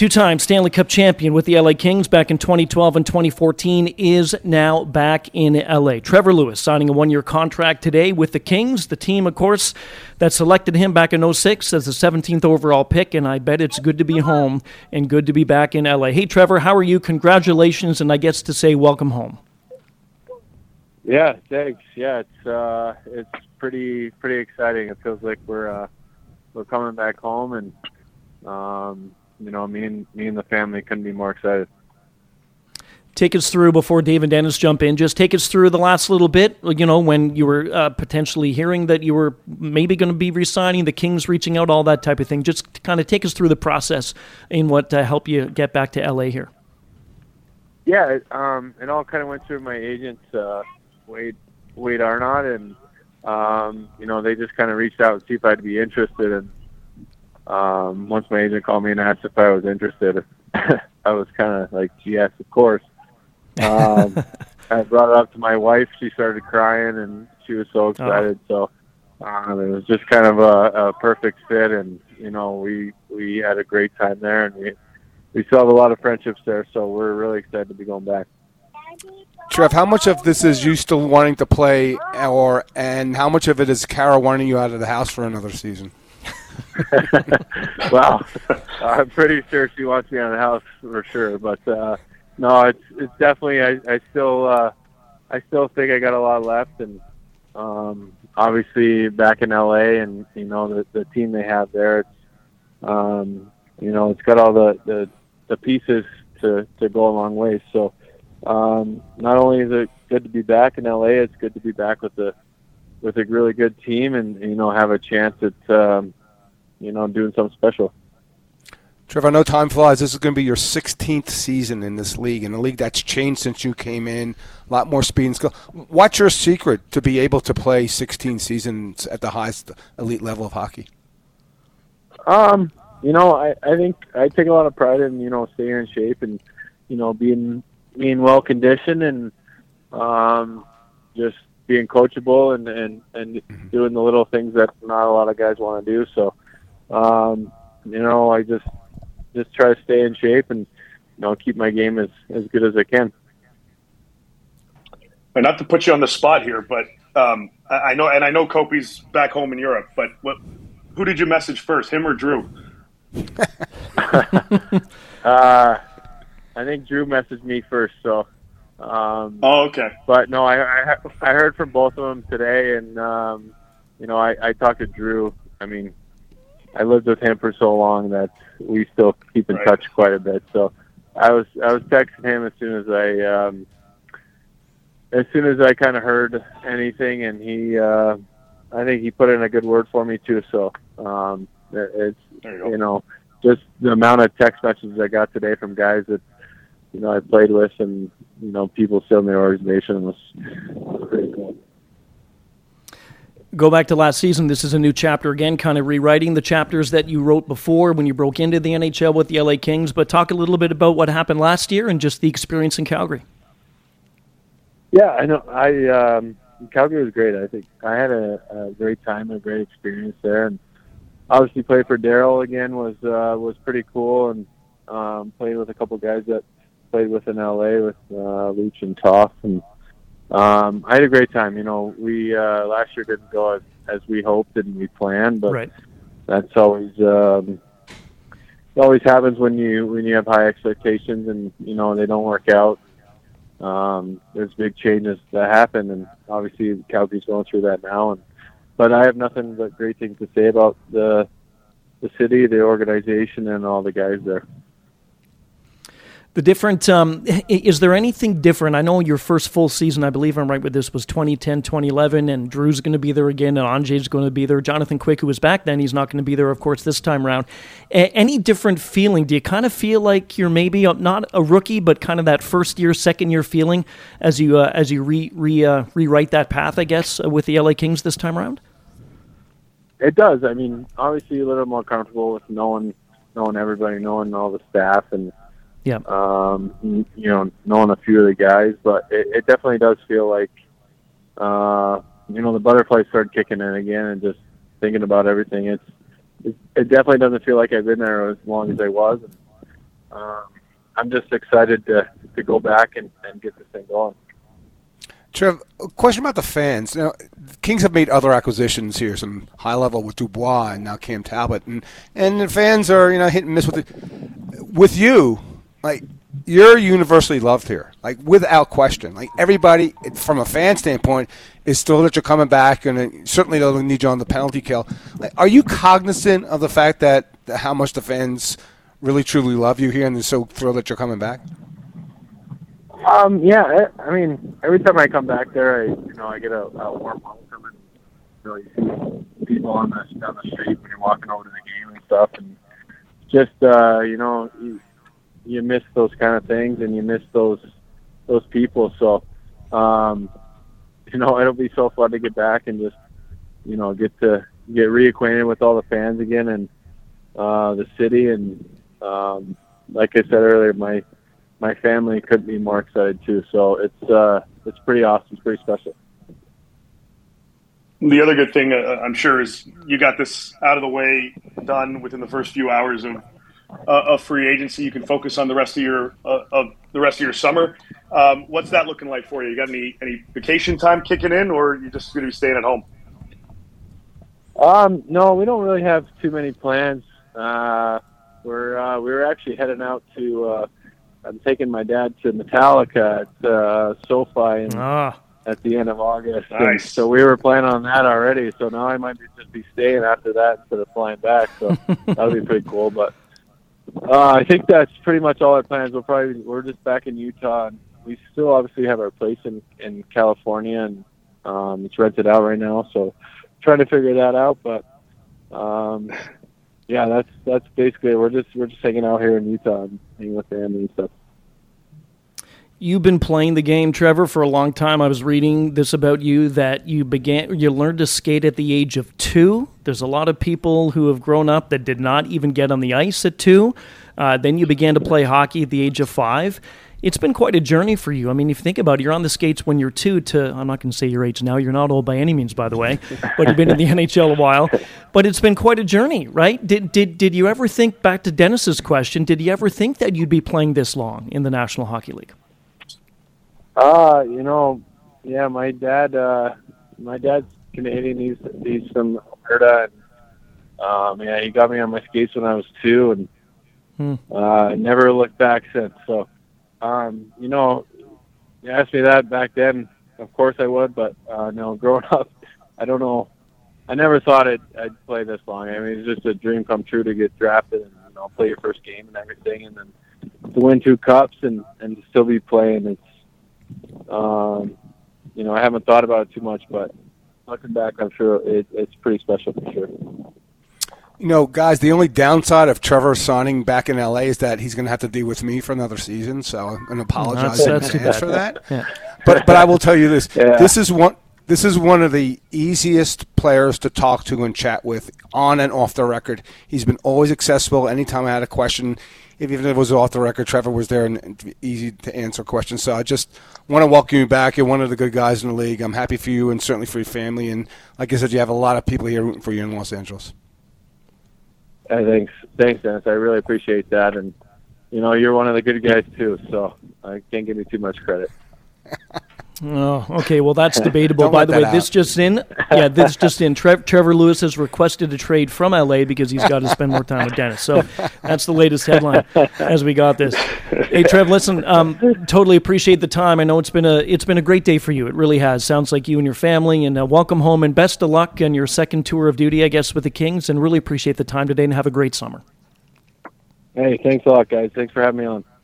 Two time Stanley Cup champion with the LA Kings back in 2012 and 2014 is now back in LA. Trevor Lewis signing a one year contract today with the Kings. The team, of course, that selected him back in 06 as the 17th overall pick, and I bet it's good to be home and good to be back in LA. Hey, Trevor, how are you? Congratulations, and I guess to say welcome home. Yeah, thanks. Yeah, it's uh, it's pretty pretty exciting. It feels like we're uh, we're coming back home, and um, you know, me and me and the family couldn't be more excited. Take us through before Dave and Dennis jump in. Just take us through the last little bit. You know, when you were uh, potentially hearing that you were maybe going to be resigning, the Kings reaching out, all that type of thing. Just kind of take us through the process in what uh, helped you get back to LA here. Yeah, it, um, it all kind of went through my agent, uh, Wade Wade Arnott, and um, you know they just kind of reached out and see if I'd be interested. And um, once my agent called me and asked if I was interested, I was kind of like, yes, of course. Um, I brought it up to my wife. She started crying, and she was so excited. Oh. So um, it was just kind of a, a perfect fit, and you know, we we had a great time there, and we we still have a lot of friendships there. So we're really excited to be going back. Trev, how much of this is you still wanting to play, or and how much of it is Kara wanting you out of the house for another season? well, I'm pretty sure she wants me out of the house for sure. But uh, no, it's it's definitely I, I still uh, I still think I got a lot left, and um, obviously back in LA, and you know the the team they have there, it's um, you know it's got all the the, the pieces to to go a long way. So um, not only is it good to be back in LA, it's good to be back with the with a really good team and you know have a chance at um, you know, doing something special. Trevor, I know time flies. This is going to be your 16th season in this league, in a league that's changed since you came in. A lot more speed and skill. What's your secret to be able to play 16 seasons at the highest elite level of hockey? Um, you know, I, I think I take a lot of pride in you know staying in shape and you know being being well conditioned and um, just being coachable and and and mm-hmm. doing the little things that not a lot of guys want to do. So um, you know, I just just try to stay in shape and you know keep my game as as good as I can. And not to put you on the spot here, but um, I, I know, and I know Kopi's back home in Europe. But what, who did you message first, him or Drew? uh, I think Drew messaged me first. So. Um, oh, okay. But no, I, I I heard from both of them today, and um, you know, I, I talked to Drew. I mean, I lived with him for so long that we still keep in right. touch quite a bit. So I was I was texting him as soon as I um, as soon as I kind of heard anything, and he uh, I think he put in a good word for me too. So um, it's you, you know just the amount of text messages I got today from guys that you know I played with, and you know people still in the organization was, was pretty cool go back to last season, this is a new chapter again, kind of rewriting the chapters that you wrote before when you broke into the NHL with the LA Kings. But talk a little bit about what happened last year and just the experience in Calgary. Yeah, I know. I um, Calgary was great. I think I had a, a great time, a great experience there, and obviously playing for Daryl again was uh, was pretty cool, and um, playing with a couple guys that played with in LA with uh, Luch and Toff and um, I had a great time. You know, we uh, last year didn't go as, as we hoped and we planned, but right. that's always um, it always happens when you when you have high expectations and you know they don't work out. Um, there's big changes that happen, and obviously Calgary's going through that now. And but I have nothing but great things to say about the the city, the organization, and all the guys there. The different, um, is there anything different? I know your first full season, I believe I'm right with this, was 2010, 2011, and Drew's going to be there again, and Anže's going to be there. Jonathan Quick, who was back then, he's not going to be there, of course, this time around. A- any different feeling? Do you kind of feel like you're maybe not a rookie, but kind of that first year, second year feeling as you uh, as you re, re uh, rewrite that path, I guess, uh, with the LA Kings this time around? It does. I mean, obviously a little more comfortable with knowing knowing everybody, knowing all the staff, and yeah. Um, you know, knowing a few of the guys, but it, it definitely does feel like, uh, you know, the butterflies start kicking in again, and just thinking about everything. It's it, it definitely doesn't feel like I've been there as long as I was. um, I'm just excited to to go back and, and get this thing going. Trev, a question about the fans. Now, Kings have made other acquisitions here, some high level with Dubois and now Cam Talbot, and and the fans are you know hit and miss with it. With you, like you're universally loved here, like without question. Like everybody, from a fan standpoint, is still that you're coming back, and certainly they'll need you on the penalty kill. Like, are you cognizant of the fact that how much the fans really truly love you here, and they're so thrilled that you're coming back? Um, yeah, I, I mean, every time I come back there, I you know I get a, a warm welcome, and you know you see people on the down the street when you're walking over to the game and stuff, and just uh, you know you you miss those kind of things, and you miss those those people. So, um, you know, it'll be so fun to get back and just you know get to get reacquainted with all the fans again and uh, the city, and um, like I said earlier, my my family couldn't be more excited too. So it's uh, it's pretty awesome. It's pretty special. The other good thing, uh, I'm sure, is you got this out of the way, done within the first few hours of uh, of free agency. You can focus on the rest of your uh, of the rest of your summer. Um, what's that looking like for you? You got any any vacation time kicking in, or you just going to be staying at home? Um, no, we don't really have too many plans. Uh, we're uh, we were actually heading out to uh, I'm taking my dad to Metallica at uh, SoFi in, ah. at the end of August. Nice. so we were planning on that already. So now I might be, just be staying after that instead of flying back. So that'll be pretty cool. But uh, I think that's pretty much all our plans. We'll probably we're just back in Utah. And we still obviously have our place in in California, and um, it's rented out right now. So trying to figure that out, but. Um, yeah, that's that's basically it. we're just we're just hanging out here in Utah and hanging with family and stuff. You've been playing the game, Trevor, for a long time. I was reading this about you that you began you learned to skate at the age of two. There's a lot of people who have grown up that did not even get on the ice at two. Uh, then you began to play hockey at the age of five it's been quite a journey for you. I mean, if you think about it, you're on the skates when you're two to, I'm not going to say your age now, you're not old by any means, by the way, but you've been in the NHL a while. But it's been quite a journey, right? Did, did, did you ever think, back to Dennis's question, did you ever think that you'd be playing this long in the National Hockey League? Uh, you know, yeah, my dad, uh, my dad's Canadian. He's, he's from Alberta. And, um, yeah, he got me on my skates when I was two and, hmm. uh, never looked back since. So, um, you know, you asked me that back then. Of course I would, but uh, no, growing up, I don't know. I never thought I'd, I'd play this long. I mean, it's just a dream come true to get drafted and you know play your first game and everything, and then to win two cups and and to still be playing. It's, um, you know, I haven't thought about it too much, but looking back, I'm sure it, it's pretty special for sure. You know, guys, the only downside of Trevor signing back in LA is that he's going to have to deal with me for another season. So I'm going to apologize that's, in advance for that. Yeah. But but I will tell you this: yeah. this is one this is one of the easiest players to talk to and chat with on and off the record. He's been always accessible. Anytime I had a question, even if it was off the record, Trevor was there and easy to answer questions. So I just want to welcome you back. You're one of the good guys in the league. I'm happy for you and certainly for your family. And like I said, you have a lot of people here rooting for you in Los Angeles. Uh, thanks, thanks, Dennis. I really appreciate that, and you know you're one of the good guys too. So I can't give you too much credit. Oh, okay. Well, that's debatable. By the way, out. this just in. Yeah, this just in. Tre- Trevor Lewis has requested a trade from LA because he's got to spend more time with Dennis. So that's the latest headline as we got this. Hey, Trev, listen. Um, totally appreciate the time. I know it's been a it's been a great day for you. It really has. Sounds like you and your family. And uh, welcome home and best of luck on your second tour of duty, I guess, with the Kings. And really appreciate the time today and have a great summer. Hey, thanks a lot, guys. Thanks for having me on.